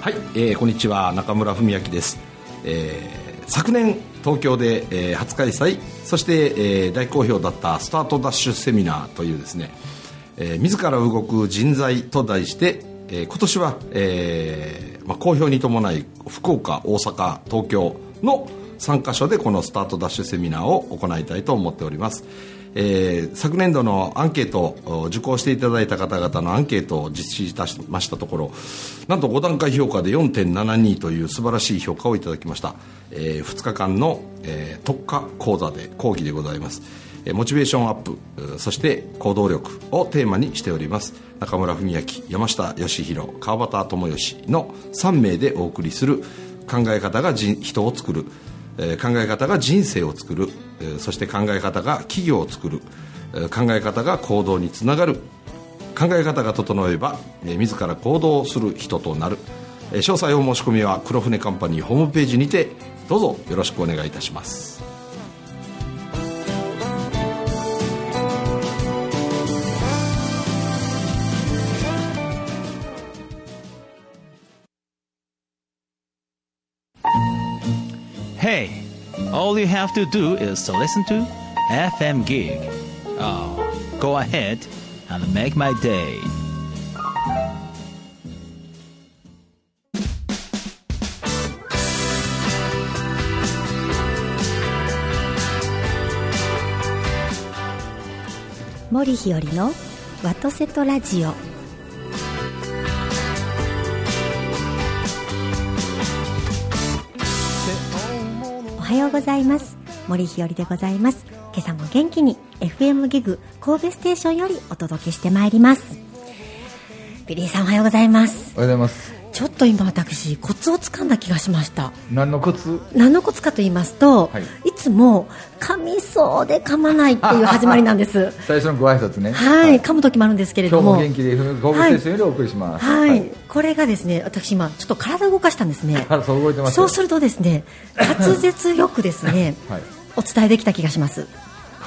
はい、えー、こんにちは中村文明です、えー、昨年東京で、えー、初開催そして、えー、大好評だったスタートダッシュセミナーというですね、えー、自ら動く人材と題して、えー、今年は、えーまあ、好評に伴い福岡大阪東京の3カ所でこのスタートダッシュセミナーを行いたいと思っております。えー、昨年度のアンケート受講していただいた方々のアンケートを実施いたしましたところなんと5段階評価で4.72という素晴らしい評価をいただきました、えー、2日間の、えー、特化講座で講義でございます。モチベーションアップそして行動力をテーマにしております。中村文明山下義弘川端智義の3名でお送りする考え方が人を作る。え考え方が人生を作る、えそして考え方が企業を作る、え考え方が行動につながる。考え方が整えば、え自ら行動する人となる、え詳細お申し込みは黒船カンパニーホームページにて。どうぞよろしくお願いいたします。all you have to do is to listen to FM Gig. Oh, go ahead and make my day. Mori Hiori no Wato Radio. はようございます。森ひよりでございます。今朝も元気に FM ギグ神戸ステーションよりお届けしてまいります。ビリーさんおはようございます。おはようございます。ちょっと今私コツをつかんだ気がしました。何のコツ？何のコツかと言いますと、はい、いつも噛みそうで噛まないっていう始まりなんです。最初のご挨拶ね。はい、はい、噛む時もあるんですけれども。今日も元気で FM 神戸スよりお送りします、はい、はい、これがですね私今ちょっと体を動かしたんですね。体動いてますそうするとですね滑舌よくですね、はい、お伝えできた気がします。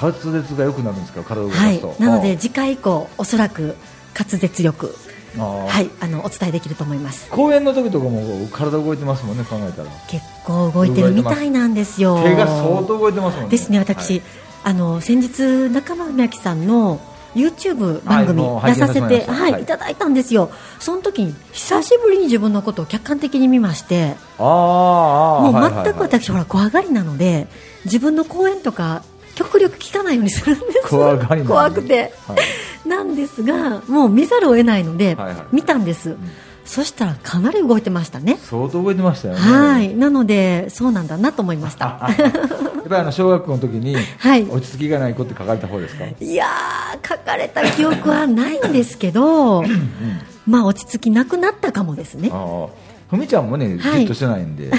滑舌が良くなるんですか？体を動かすと、はい、なので次回以降おそらく滑舌よくはいあのお伝えできると思います。公演の時とかも体動いてますもんね考えたら。結構動いてるみたいなんですよ。手が相当動いてますもんね。ですね私、はい、あの先日中間明さんの YouTube 番組出させて、はい、はい、いただいたんですよ、その時に久しぶりに自分のことを客観的に見まして、あもう全く私、ほら怖がりなので、自分の講演とか極力聞かないようにするんです。怖がり怖くて、はい、なんですがもう見ざるを得ないので、はいはい、見たんです、うん、そしたらかなり動いてましたね。相当動いてましたよね。はい。なのでそうなんだなと思いました。やっぱりあの小学校の時に、はい、落ち着きがない子って書かれた方ですか？いや書かれた記憶はないんですけど、うん、まあ落ち着きなくなったかもですね。ふみちゃんもね、じっとしてないんで、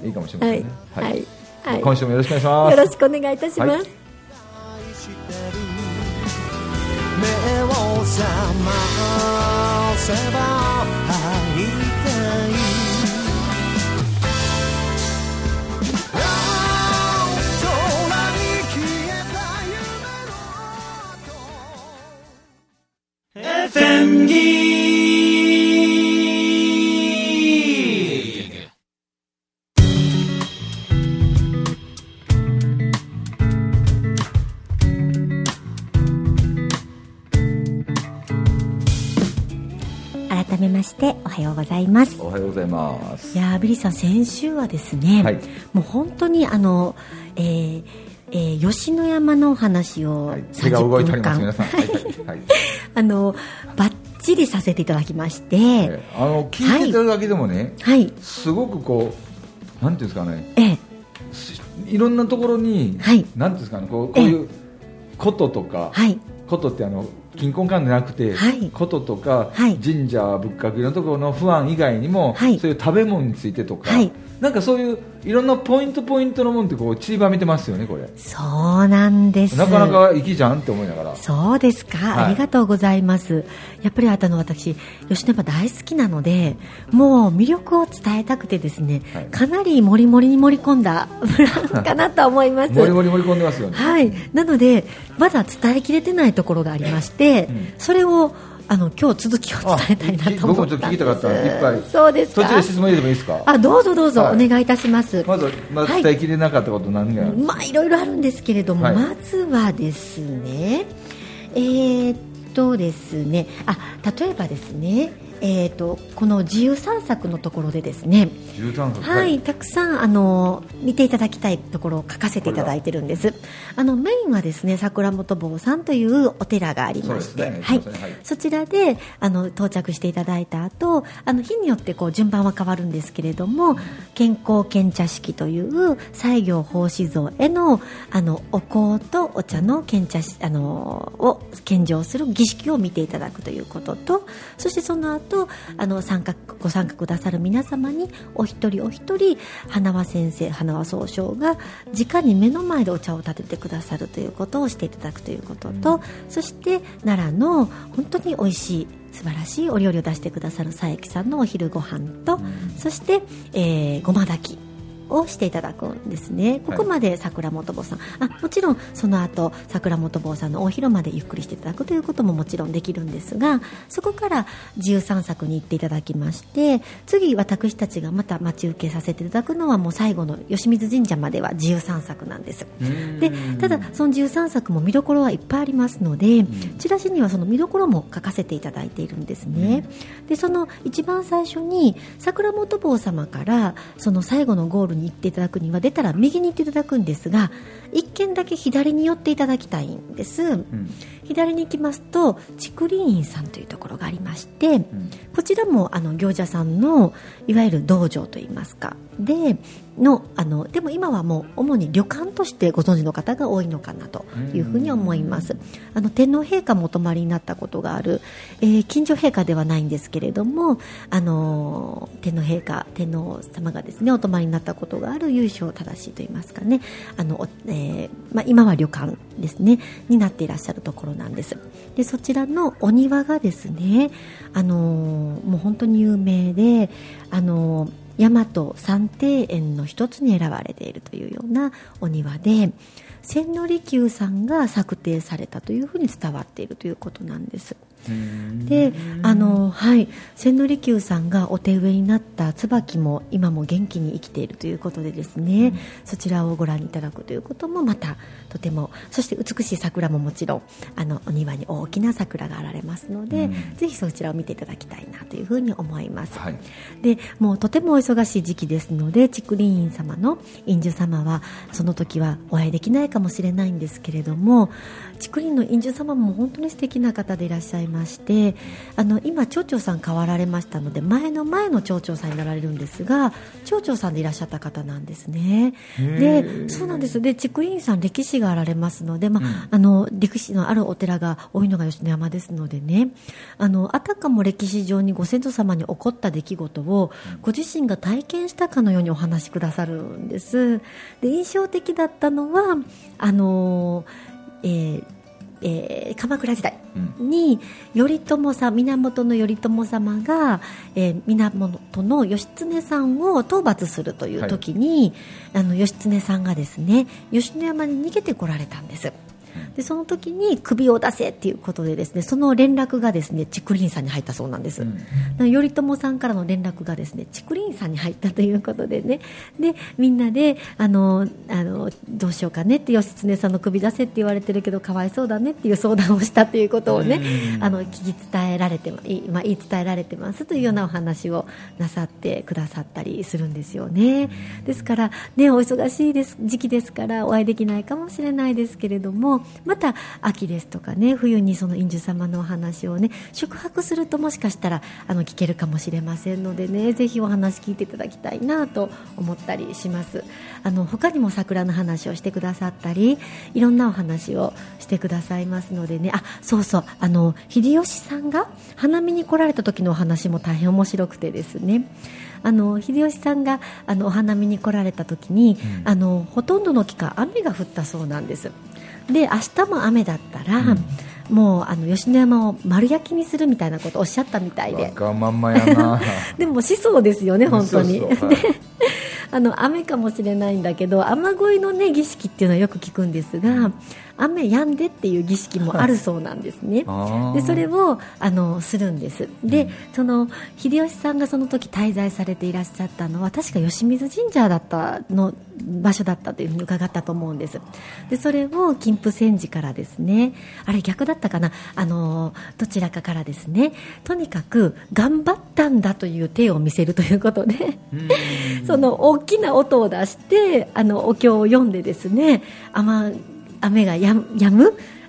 うん、いいかもしれませんね。はい、はい。はい、今週もよろしくお願いします。よろしくお願いいたします、目を覚ませば会いたい FM めございます。いやビリーさん先週はですね、はい、もう本当にあの、えーえー、吉野山のお話を30分間、はい、はい、あのバッチリさせていただきまして、えー、あの聞いてただけでもね、はい、すごくこうなんていうんですかね、えー、いろんなところに、はい、なんていうんですかねこうこういうこととか、はい、ことってあの金婚観でなくて、はい、こととか、はい、神社仏閣のところの不安以外にも、はい、そういう食べ物についてとか、なんかそういういろんなポイントポイントのもんってこう散りばめてますよねこれ。そうなんです。なかなか粋じゃんって思いながら。そうですか、はい、ありがとうございます。やっぱりあの私吉野山大好きなのでもう魅力を伝えたくてですね、はい、かなりもりもりに盛り込んだ ブランかなと思います。もりもり盛り込んでますよね。はい。なのでまだ伝えきれてないところがありまして、うん、それをあの今日続きを伝えたいなと思って僕も聞きたかった。いっぱい。そうです途中で質問入れてもいいですか？あどうぞどうぞ、はい、お願いいたします。まず、まず伝えきれなかったこと何が、はい、まあいろいろあるんですけれども、はい、まずはですねえー、っとですねあ例えばですねえーと、この自由散策のところでですね。はい、たくさんあの見ていただきたいところを書かせていただいてるんです。あのメインはですね桜本坊さんというお寺がありまして、ね、はい、そちらであの到着していただいた後あの日によってこう順番は変わるんですけれども、健康献茶式という西行法師像へのあのお香とお茶の献茶あのを献上する儀式を見ていただくということとそしてその後とあの参加ご参加くださる皆様にお一人お一人花輪先生花輪総称が直に目の前でお茶を立ててくださるということをしていただくということと、うん、そして奈良の本当に美味しい素晴らしいお料理を出してくださる佐伯さんのお昼ご飯と、うん、そして、えー、ごま炊き。をしていただくんですね。ここまで桜本坊さん、あもちろんその後桜本坊さんの大広間でゆっくりしていただくということももちろんできるんですがそこから自由散策に行っていただきまして次私たちがまた待ち受けさせていただくのはもう最後の吉水神社までは自由散策なんです。でただその自由散策も見どころはいっぱいありますのでチラシにはその見どころも書かせていただいているんですね。でその一番最初に桜本坊様からその最後のゴールに行っていただくには出たら右に行っていただくんですが1軒だけ左に寄っていただきたいんです、うん、左に行きますと竹林院さんというところがありまして、うん、こちらもあの行者さんのいわゆる道場といいますか。でのあのでも今はもう主に旅館としてご存知の方が多いのかなというふうに思います。あの天皇陛下もお泊まりになったことがある、えー、近所陛下ではないんですけれどもあの天皇陛下天皇様がですねお泊まりになったことがある由緒正しいといいますかね。あの、えー、まあ、今は旅館ですねになっていらっしゃるところなんです。でそちらのお庭がですねあのもう本当に有名であの大和三庭園の一つに選ばれているというようなお庭で千利休さんが策定されたというふうに伝わっているということなんです。であの、はい、千利休さんがお手植えになった椿も今も元気に生きているということでですね、うん、そちらをご覧いただくということもまたとてもそして美しい桜ももちろんあのお庭に大きな桜があられますので、うん、ぜひそちらを見ていただきたいなというふうに思います、はい、でもうとてもお忙しい時期ですので竹林院様の院主様はその時はお会いできないかもしれないんですけれども竹林の院主様も本当に素敵な方でいらっしゃいましてあの今町長さん変わられましたので前の前の町長さんになられるんですが町長さんでいらっしゃった方なんですね。でそうなんですで竹林さん歴史があられますので、まあ、うん、あの歴史のあるお寺が多いのが吉野山ですのでね。あのあたかも歴史上にご先祖様に起こった出来事をご自身が体験したかのようにお話しくださるんです。で印象的だったのはあのえーえー、鎌倉時代に頼朝さん源頼朝様が、えー、源の義経さんを討伐するという時に、はい、あの義経さんがですね吉野山に逃げてこられたんです。でその時に首を出せっていうことでですねその連絡がですね竹林さんに入ったそうなんです、うん、頼朝さんからの連絡がですね竹林さんに入ったということでね。でみんなであのあのどうしようかねって義経さんの首出せって言われてるけどかわいそうだねっていう相談をしたということをね、うん、あの聞き伝えられて今言い伝えられてますというようなお話をなさってくださったりするんですよね。ですからねお忙しいです時期ですからお会いできないかもしれないですけれどもまた秋ですとかね冬にその院主様のお話をね宿泊するともしかしたらあの聞けるかもしれませんのでねぜひお話聞いていただきたいなと思ったりします。あの他にも桜の話をしてくださったりいろんなお話をしてくださいますのでね。あそうそう。あの秀吉さんが花見に来られた時のお話も大変面白くてですね。あの秀吉さんがあのお花見に来られた時に、うん、あのほとんどの期間雨が降ったそうなんですで明日も雨だったら、うん。もうあの吉野山を丸焼きにするみたいなことをおっしゃったみたいで。まんまやな。でもしそうですよね本当に。あの雨かもしれないんだけど雨乞いの、ね、儀式っていうのはよく聞くんですが雨止んでっていう儀式もあるそうなんですね。でそれをあのするんです。で、うん、その秀吉さんがその時滞在されていらっしゃったのは確か吉水神社だったの場所だったというふうに伺ったと思うんです。でそれを金峰山寺からですね。あれ逆だったかな？あのどちらかからですね。とにかく頑張ったんだという手を見せるということで その大きな音を出してあのお経を読んでですね。雨雨がやむ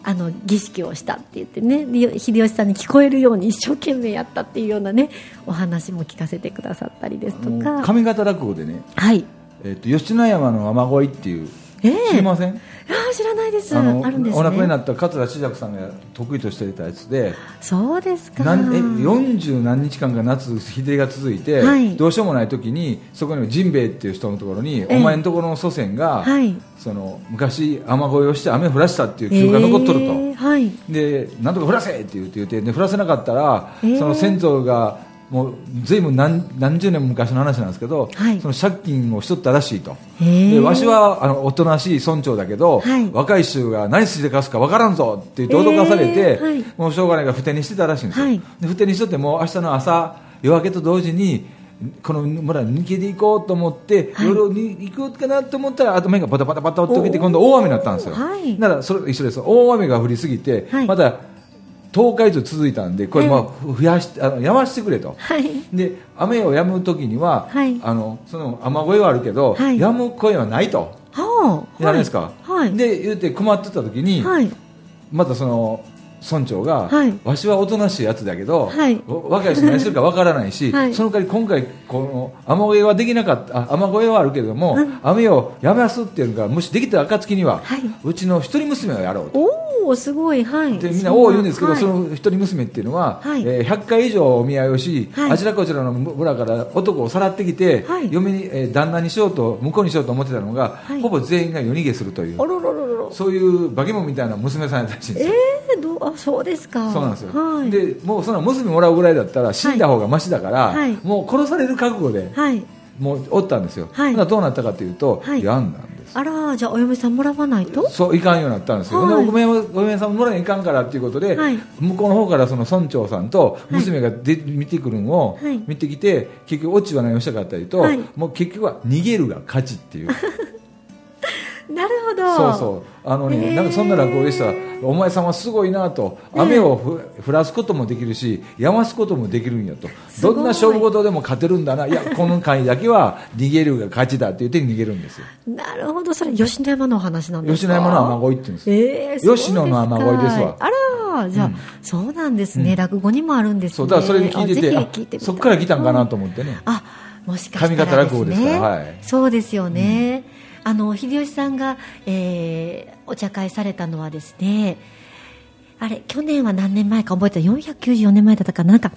あの儀式をしたって言ってね。秀吉さんに聞こえるように一生懸命やったっていうようなねお話も聞かせてくださったりですとか。上方落語でね、はい。えーと、吉野山の雨乞いっていう、えー、知りません？あ知らないです。あの、ね、お亡くなりになった桂志尺さんが得意としていたやつで。そうですか。なんえ40何日間か夏日照りが続いて、はい、どうしようもない時にそこにジンベエっていう人のところに、お前のところの祖先が、はい、その昔雨乞いをして雨降らしたっていう記録が残っとると、えーはい、でなんとか降らせって言って言ってで降らせなかったら、えー、その先祖がもうずいぶん何何十年も昔の話なんですけど、はい、その借金をしとったらしいと。でわしはあのおとなしい村長だけど、はい、若い衆が何しでかすか分からんぞって脅かされて、はい、もうしょうがないから不手にしてたらしいんですよ、で不手にしとっても明日の朝夜明けと同時にこの村抜けていこうと思って、夜に行くかなと思ったらあと目がバタバタバタとけて今度大雨になったんですよ、だからそれ一緒です。大雨が降りすぎて、また10日以上続いたんでこれも増やしあのやましてくれと、はい、で雨を止む時には、はい、あのその雨声はあるけど、はい、止む声はないと、はあ、じゃないですか、はい、で言って困ってた時に、はい、またその村長が、はい、わしはおとなしいやつだけど、はい、若い人何するかわからないし、はい、その代わり今回この雨声はできなかった雨声はあるけれども、うん、雨をやめますっていうのがもしできた暁には、うちの一人娘をやろうと。おすごい、はい、でみんなおお言うんですけど、その一人娘っていうのは、はい。えー、100回以上お見合いをし、あちらこちらの村から男をさらってきて、嫁に、えー、旦那にしようと向こうにしようと思ってたのが、ほぼ全員が夜逃げするというそういう化け物みたいな娘さんやったらしいんですよ。えー、どあそうですか。そうなんですよ、はい、でもうその娘もらうぐらいだったら死んだ方がましだから、はい、もう殺される覚悟で、はい、もうおったんですよ、はい、どうなったかというと、はい、やんなんあらじゃあお嫁さんもらわないと？そういかんようになったんですよ、はい、お嫁さんもらいかんからっていうことで、はい、向こうの方からその村長さんと娘がで、はい、見てくるのを見てきて結局オチは何をしたかったりと、もう結局は逃げるが勝ちっていうなるほど。そうそう。あのね、なんかそんな落語でしたお前さんはすごいなと雨を降らすこともできるしやますこともできるんやと。どんな勝負事でも勝てるんだな。いやこの回だけは逃げるが勝ちだって言って逃げるんですよ。なるほど。それ吉野山の話なんですか？吉野山の雨乞いって言うんです、えー、吉野の雨乞いですわ。あらじゃあ、うん、そうなんですね、うん、落語にもあるんですね。そうだからそれで聞いててそこから来たんかなと思ってね、あもしかしたら、ね、上方落語ですから、はい、そうですよね、うんあの秀吉さんが、えー、お茶会されたのはですねあれ去年は何年前か覚えてた494年前だったかななんか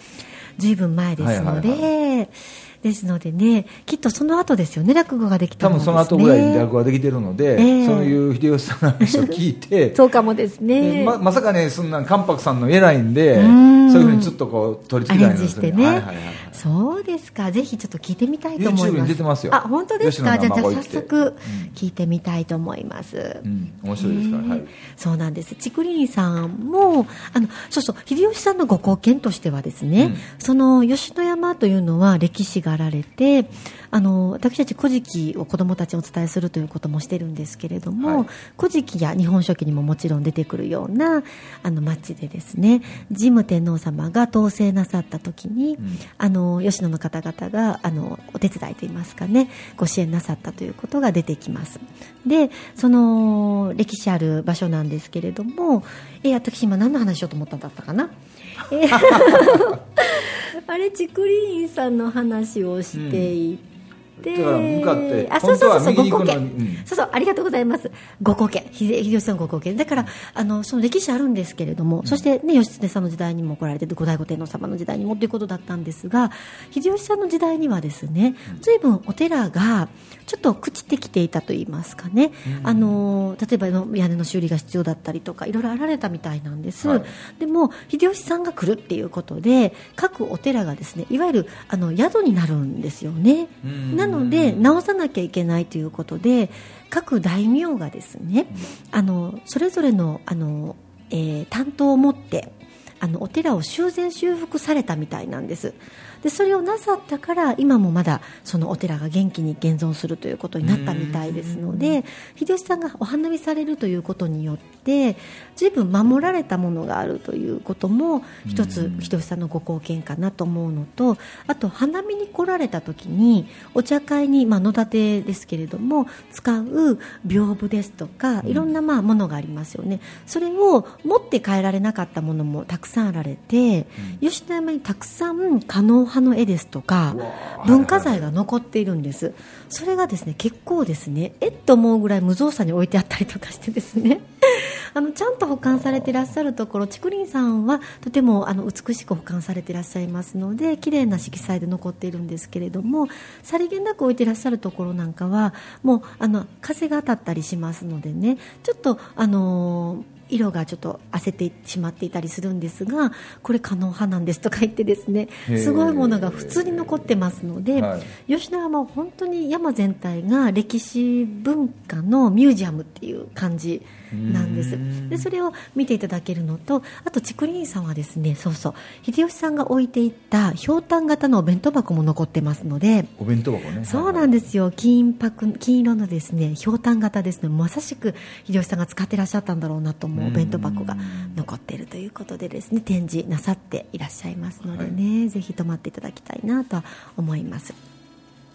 ずいぶん前ですので、はいはいはい。ですのでね、きっとその後ですよね、落語ができたの、ね、多分その後ぐらいに落語ができてるので、えー、そういう秀吉さんの話を聞いて、そうかもですね、ままさかね、そんな関白さんの偉いんで、そういうふうにちょっとこう取り付けたいんですね。ねはいはいはい、そうですか、ぜひちょっと聞いてみたいと思います。に出てますよ。あ、本当ですか？じゃあ早速聞いてみたいと思います。うん、面白いですから、はい。そうなんです。ちくりんさんもあのそうそう秀吉さんのご貢献としてはですね、うん、その吉野山というのは歴史があられて。あの私たち古事記を子どもたちにお伝えするということもしてるんですけれども、はい、古事記や日本書紀にももちろん出てくるようなあの町でですね神武天皇様が統制なさった時に、うん、あの吉野の方々があのお手伝いといいますかねご支援なさったということが出てきます。でその歴史ある場所なんですけれどもえ私今何の話しようと思ったんだったかな？え あれ竹林さんの話をしていて、だから向かってあそうそうそうご貢献、うん、そうそうありがとうございます。ご貢献秀吉さんご貢献だからあのその歴史あるんですけれども、うん、そしてね義経さんの時代にも来られて後醍醐天皇様の時代にもということだったんですが秀吉さんの時代にはですね随分お寺がちょっと朽ちてきていたといいますかね、うん、あの例えば屋根の修理が必要だったりとかいろいろあられたみたいなんです、はい、でも秀吉さんが来るっていうことで各お寺がですねいわゆるあの宿になるんですよね、なので直さなきゃいけないということで各大名がですねあのそれぞれのあの、えー、担当を持ってあのお寺を修繕修復されたみたいなんです。でそれをなさったから今もまだそのお寺が元気に現存するということになったみたいですので秀吉さんがお花見されるということによって随分守られたものがあるということも一つ秀吉さんのご貢献かなと思うのとあと花見に来られた時にお茶会に、まあ、野立てですけれども使う屏風ですとかいろんなまあものがありますよね。それを持って帰られなかったものもたくさんあられて吉野山にたくさん可能派の絵ですとか文化財が残っているんです、それがですね結構ですねえっと思うぐらい無造作に置いてあったりとかしてですね。あのちゃんと保管されていらっしゃるところ竹林さんはとてもあの美しく保管されていらっしゃいますので綺麗な色彩で残っているんですけれどもさりげなく置いていらっしゃるところなんかはもうあの風が当たったりしますのでね。ちょっとあのー色がちょっと焦ってしまっていたりするんですがこれ可能派なんですとか言ってですねすごいものが普通に残ってますので、はい、吉野山は本当に山全体が歴史文化のミュージアムっていう感じなんです。でそれを見ていただけるのとあと竹林さんはですねそうそう秀吉さんが置いていったひょうたん型のお弁当箱も残ってますのでお弁当箱ね。そうなんですよ。金箔金色のですねひょうたん型ですね。まさしく秀吉さんが使っていらっしゃったんだろうなと思うお弁当箱が残っているということでですね展示なさっていらっしゃいますのでね、はい、ぜひ泊まっていただきたいなと思います。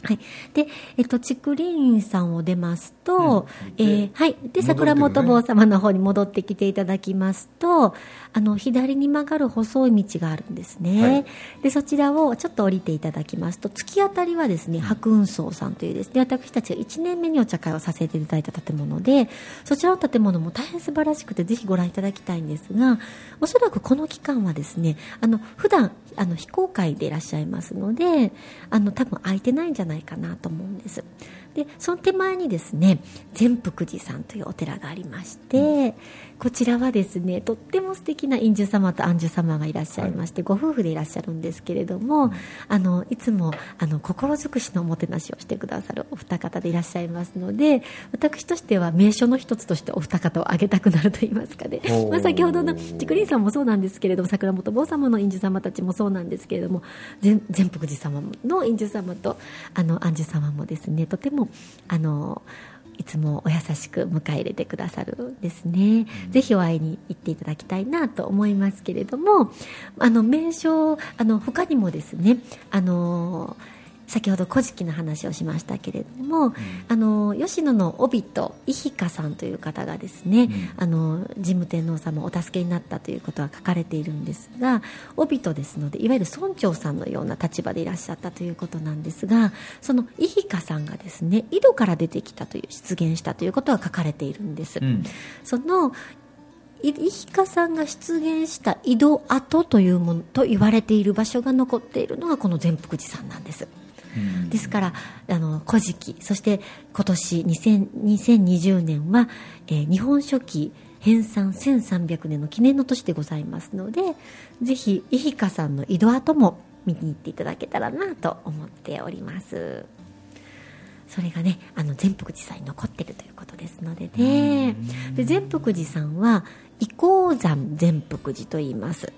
はい。で、えっと、竹林さんを出ますと、うん、えー、はい。で、桜本坊様の方に戻ってきていただきますと、あの、左に曲がる細い道があるんですね。はい、で、そちらをちょっと降りていただきますと、突き当たりはですね、白雲荘さんというですね、私たちが1年目にお茶会をさせていただいた建物で、そちらの建物も大変素晴らしくて、ぜひご覧いただきたいんですが、おそらくこの期間はですね、あの、普段、あの、非公開でいらっしゃいますので、あの、多分空いてないんじゃないかなと思うんです。でその手前にですね善福寺さんというお寺がありまして、うん、こちらはですねとっても素敵な院主様と安寿様がいらっしゃいまして、はい、ご夫婦でいらっしゃるんですけれども、うん、あのいつもあの心尽くしのおもてなしをしてくださるお二方でいらっしゃいますので私としては名所の一つとしてお二方を挙げたくなると言いますかね、まあ、先ほどの竹林さんもそうなんですけれども桜本坊様の院主様たちもそうなんですけれども善福寺様の院主様とあの安寿様もですねとてもあのいつもお優しく迎え入れてくださるんですね、うん、ぜひお会いに行っていただきたいなと思いますけれどもあの名称あの他にもですねあの先ほど古事記の話をしましたけれども、うん、あの吉野の帯と伊比香さんという方がですね、うん、あの神武天皇様お助けになったということが書かれているんですが帯とですのでいわゆる村長さんのような立場でいらっしゃったということなんですがその伊比香さんがですね井戸から出てきたという出現したということが書かれているんです。うん、その伊比香さんが出現した井戸跡というものと言われている場所が残っているのがこの善福寺さんなんです。ですからあの古事記そして今年2020年は、えー、日本書紀編纂1300年の記念の年でございますのでぜひ伊比香さんの井戸跡も見に行っていただけたらなと思っております。それがねあの善福寺さんに残っているということですのでね。で善福寺さんは伊高山善福寺と言います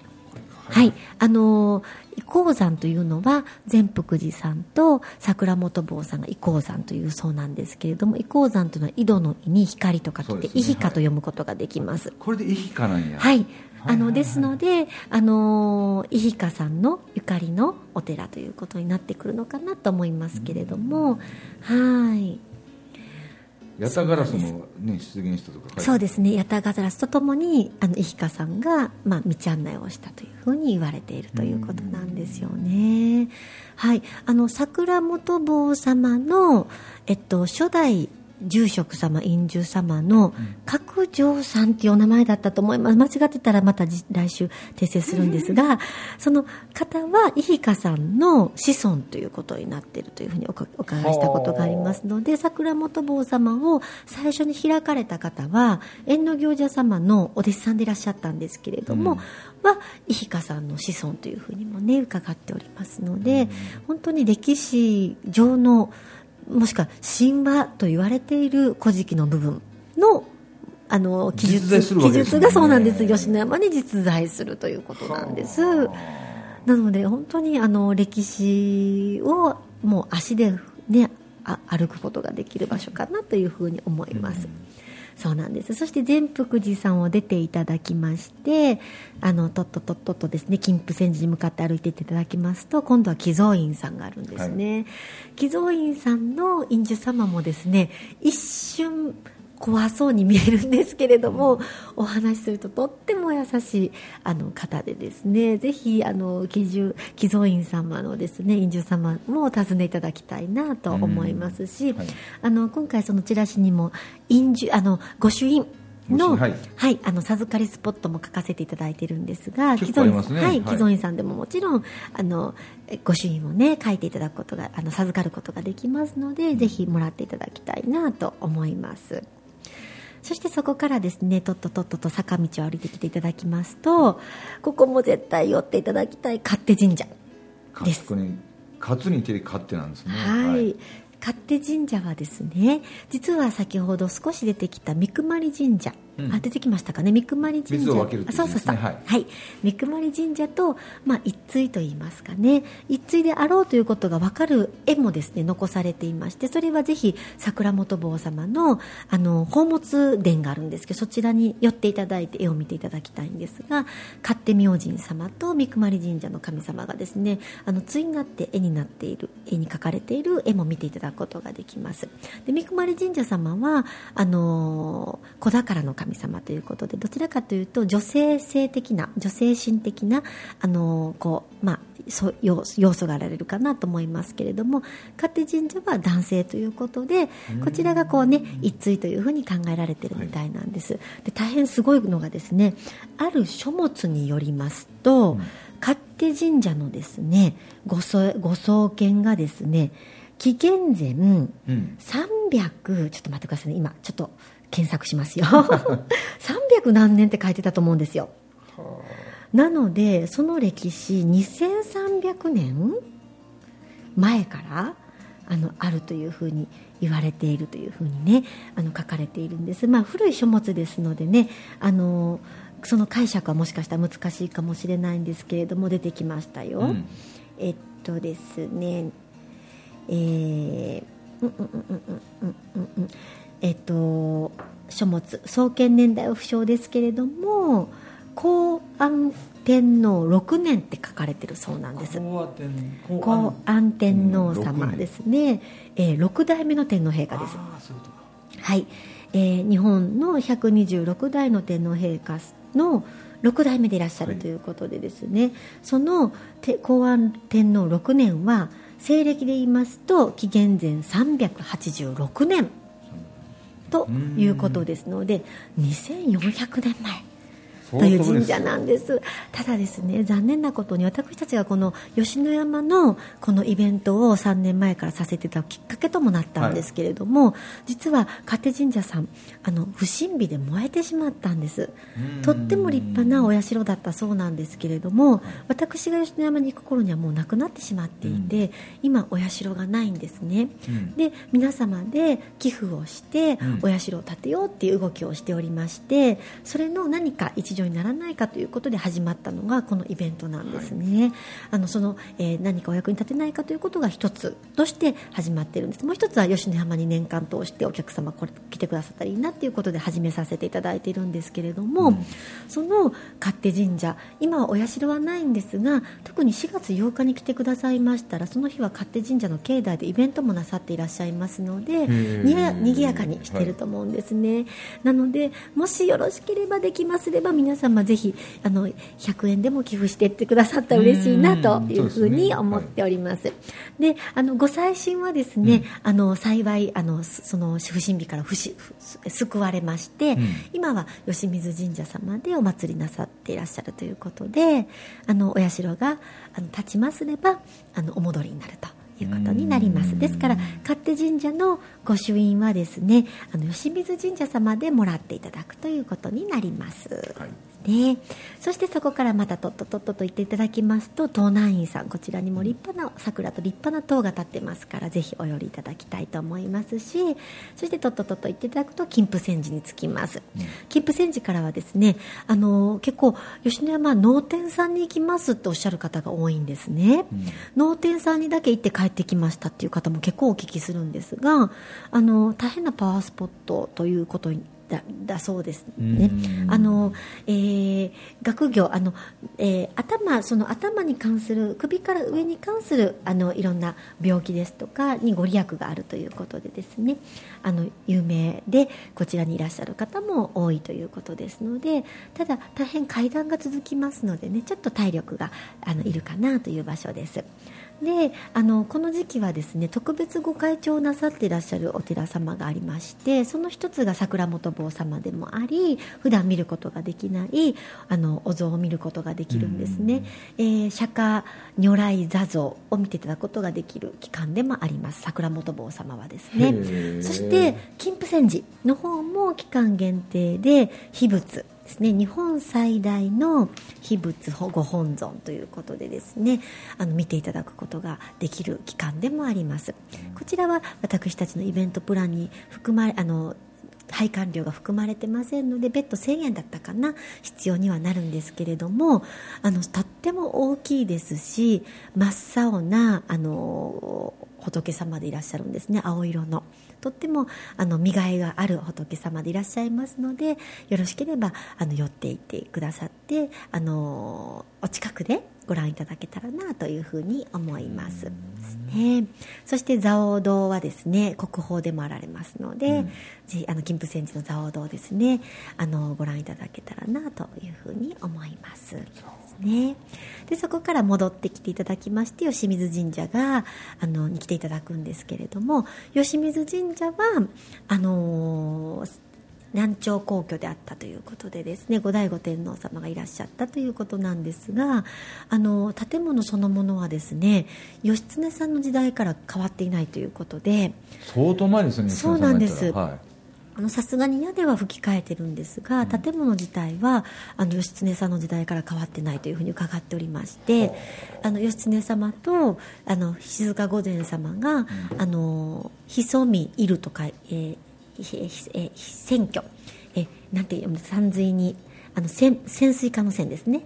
はい、あの伊高山というのは善福寺さんと桜本坊さんが伊高山というそうなんですけれども伊高山というのは井戸の井に光と書いて、ね、伊比かと読むことができます。これで伊比かなんや。はい。あのですので、あの伊比かさんのゆかりのお寺ということになってくるのかなと思いますけれども、はい。ヤタガラスも、ね、出現したとかそうですね。ヤタガラスとともにあの伊比香さんが、まあ、道案内をしたというふうに言われているということなんですよね。はい。あの桜本坊様の、えっと、初代住職様、院主様の角上さんっていうお名前だったと思います。間違ってたらまた来週訂正するんですが、その方は伊比香さんの子孫ということになっているというふうにお伺いしたことがありますので、桜本坊様を最初に開かれた方は、縁の行者様のお弟子さんでいらっしゃったんですけれども、うん、は伊比香さんの子孫というふうにもね、伺っておりますので、本当に歴史上のもしくは神話と言われている古事記の部分のあの記述、ね、記述がそうなんです吉野山に実在するということなんです。なので本当にあの歴史をもう足で、ね、歩くことができる場所かなというふうに思います。うんそうなんです。そして善福寺さんを出ていただきましてあのとっととっととですね金峰山寺に向かって歩いていただきますと今度は寄贈院さんがあるんですね、寄贈院さんの院主様もですね一瞬怖そうに見えるんですけれどもお話しするととっても優しいあの方でですね。ぜひあの寄寄贈院様のですね院主様もお尋ねいただきたいなと思いますし、はい、あの今回そのチラシにも院主あの御朱印の,、はい、はい、あの授かりスポットも書かせていただいてるんですが、既存院、ね、はい、既存院さんでももちろんあの御朱印をね書いていただくことがあの授かることができますので、ぜひもらっていただきたいなと思います。そしてそこからですねとっととっとと坂道を歩いてきていただきますとここも絶対寄っていただきたい勝手神社です。勝にてり勝手なんですね。はい、はい。勝手神社はですね実は先ほど少し出てきた三熊神社あ出てきましたかね。三熊神社。水をね、そうそうそう。はい、はい、三熊神社と、まあ、一対といいますかね。一対であろうということが分かる絵もですね残されていましてそれはぜひ桜本坊様のあの宝物殿があるんですけどそちらに寄っていただいて絵を見ていただきたいんですが勝手明神様と三熊神社の神様がですねあの対になって絵になっている絵に描かれている絵も見ていただくことができます。で三熊神社様はあの子宝の神神様ということでどちらかというと女性性的な女性心的なあのこう、まあ、要素があられるかなと思いますけれども勝手神社は男性ということでこちらがこう、ね、一対というふうに考えられているみたいなんです、はい、で大変すごいのがですねある書物によりますと、うん、勝手神社のですねごご創建がですね紀元前300、うん、ちょっと待ってくださいね。今ちょっと検索しますよ。300何年って書いてたと思うんですよ。なのでその歴史2300年前からあのあるというふうに言われているというふうにねあの書かれているんです、まあ、古い書物ですのでねあのその解釈はもしかしたら難しいかもしれないんですけれども出てきましたよ、うん、えっとですねえー、うんうんうんうんうんうんえっと、書物創建年代は不詳ですけれども公安天皇6年って書かれてるそうなんです。公安天皇。様ですね、えー、6代目の天皇陛下です。はい、えー、日本の126代の天皇陛下の6代目でいらっしゃるということでですね、はい、その公安天皇6年は西暦で言いますと紀元前386年ということですので2400年前という神社なんです。ただですね残念なことに私たちがこの吉野山のこのイベントを3年前からさせてたきっかけともなったんですけれども、はい、実は勝手神社さんあの不審火で燃えてしまったんです。とっても立派なお社だったそうなんですけれども私が吉野山に行く頃にはもうなくなってしまっていて、うん、今お社がないんですね、うん、で皆様で寄付をしてお社を建てようっていう動きをしておりましてそれの何か一助にならないかということで始まったのがこのイベントなんですね、はい、あのその、えー、何かお役に立てないかということが一つとして始まっているんです。もう一つは吉野山に年間通してお客様これ来てくださったらいいなということで始めさせていただいているんですけれども、うん、その勝手神社今はお社はないんですが特に4月8日に来てくださいましたらその日は勝手神社の境内でイベントもなさっていらっしゃいますのでにやにぎやかにしていると思うんですね、はい、なのでもしよろしければできますれば皆様ぜひあの100円でも寄付していってくださったら嬉しいなというふうに思っております。で、ねはい、あのご祭神はですね、うん、あの幸いあのその不審火から不死救われまして、うん、今は吉水神社様でお祭りなさっていらっしゃるということで、あのお社があの立ちますればあのお戻りになると。いうことになります。ですから勝手神社の御朱印はですねあの吉水神社様でもらっていただくということになります。はいね。そしてそこからまたとっととっとと行っていただきますと東南院さんこちらにも立派な桜と立派な塔が立ってますからぜひお寄りいただきたいと思いますしそしてとっととっと行っていただくと金峰山寺に着きます、うん、金峰山寺からはですねあの結構吉野山能天さんに行きますっておっしゃる方が多いんですね、うん、能天さんにだけ行って帰ってきましたっていう方も結構お聞きするんですがあの大変なパワースポットということにだだそうですね。あの、えー、学業あの、えー、頭その頭に関する首から上に関するあのいろんな病気ですとかにご利益があるということでですね。あの有名でこちらにいらっしゃる方も多いということですので、ただ大変階段が続きますのでね、ちょっと体力があのいるかなという場所です。であのこの時期はですね特別ご開帳なさっていらっしゃるお寺様がありましてその一つが桜本坊様でもあり普段見ることができないあのお像を見ることができるんですね、えー、釈迦如来座像を見ていただくことができる期間でもあります。桜本坊様はですね。そして金峰山寺の方も期間限定で秘仏ですね。日本最大の秘仏保護本尊ということでですね。あの見ていただくことができる期間でもあります。こちらは私たちのイベントプランに含まれあの配管料が含まれてませんので別途1000円だったかな。必要にはなるんですけれどもあのとっても大きいですし真っ青なあの仏様でいらっしゃるんですね青色の。とってもあの見栄えがある仏様でいらっしゃいますのでよろしければあの寄っていってくださってあのお近くでご覧いただけたらなというふうに思います。ね。そして蔵王堂はですね国宝でもあられますので、うん、あの金峰山寺の蔵王堂ですねあのご覧いただけたらなというふうに思います。ね。でそこから戻ってきていただきまして吉水神社があのに来ていただくんですけれども吉水神社はあのー南朝皇居であったということでですね後醍醐天皇様がいらっしゃったということなんですがあの建物そのものはですね義経さんの時代から変わっていないということで相当前ですねそうなんです、はい。さすがに屋根は吹き替えてるんですが建物自体はあの義経さんの時代から変わってないというふうに伺っておりましてあの義経様とあの静御前様が、あの潜みいるとか、えーえ選挙。えなんていう山水にあの潜潜水艦の線ですね。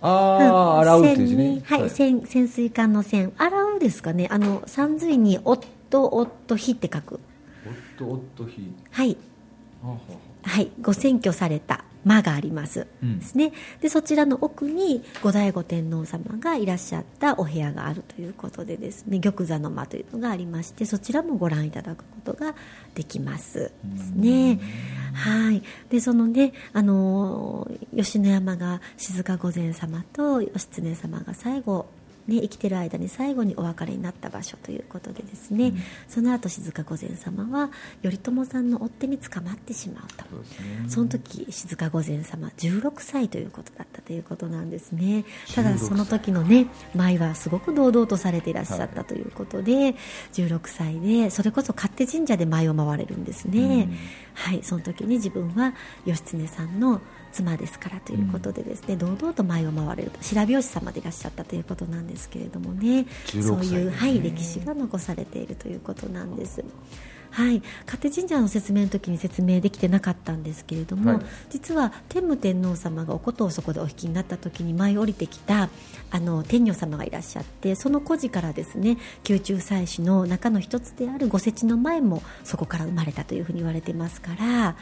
ああ、うん、洗うっていうね。はい、はい、潜潜水艦の線。洗うですかね。あの山水に「夫夫火」って書く。夫夫火はい。はい。ご選挙された間があります、うん、ですね。でそちらの奥に後醍醐天皇様がいらっしゃったお部屋があるということでですね。玉座の間というのがありましてそちらもご覧いただくことができます。ですね。はい。でそのねあの吉野山が静御前様と義経様が最後ね、生きてる間に最後にお別れになった場所ということでですね、うん、その後静御前様は頼朝さんの追っ手に捕まってしまうと。そ、ね,、の時静御前様16歳ということだったということなんですね。ただその時のね舞はすごく堂々とされていらっしゃったということで、はい、16歳でそれこそ勝手神社で舞を回れるんですね、うん、はいその時に自分は義経さんの妻ですからということでですね、うん、堂々と前を回れる白拍子様でいらっしゃったということなんですけれどもね。そういう、はい、歴史が残されているということなんです。はい、勝手神社の説明の時に説明できてなかったんですけれども、はい、実は天武天皇様がお琴をそこでお引きになった時に舞い降りてきたあの天女様がいらっしゃってその故事からですね宮中祭祀の中の一つである御設の前もそこから生まれたというふうに言われてますから。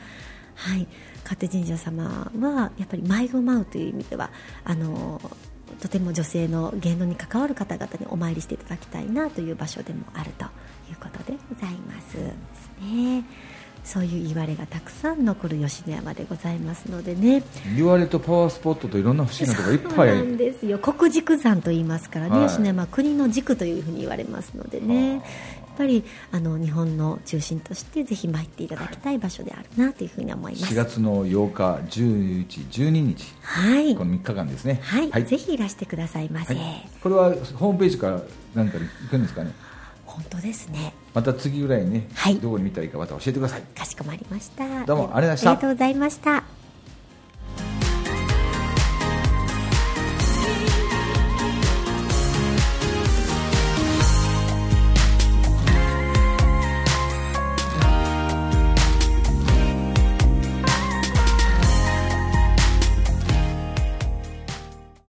はい、勝手神社様はやっぱり舞を舞うという意味ではあのとても女性の芸能に関わる方々にお参りしていただきたいなという場所でもあるということでございますね。そういう言われがたくさん残る吉野山でございますのでね。言われとパワースポットといろんな不思議なところいっぱい。なんですよ。国軸山と言います。からね、はい、吉野山は国の軸というふうに言われますのでねぱりあの日本の中心としてぜひ参っていただきたい場所であるなというふうに思います。4月の8日11日12日はい。この3日間ですね。はい、はい、ぜひいらしてくださいませ、はい、これはホームページから何かに行くんですかね？本当ですね。また次ぐらいね、はい、どこに見たらいいかまた教えてください。かしこまりました。どうもありがとうございました。ありがとうございました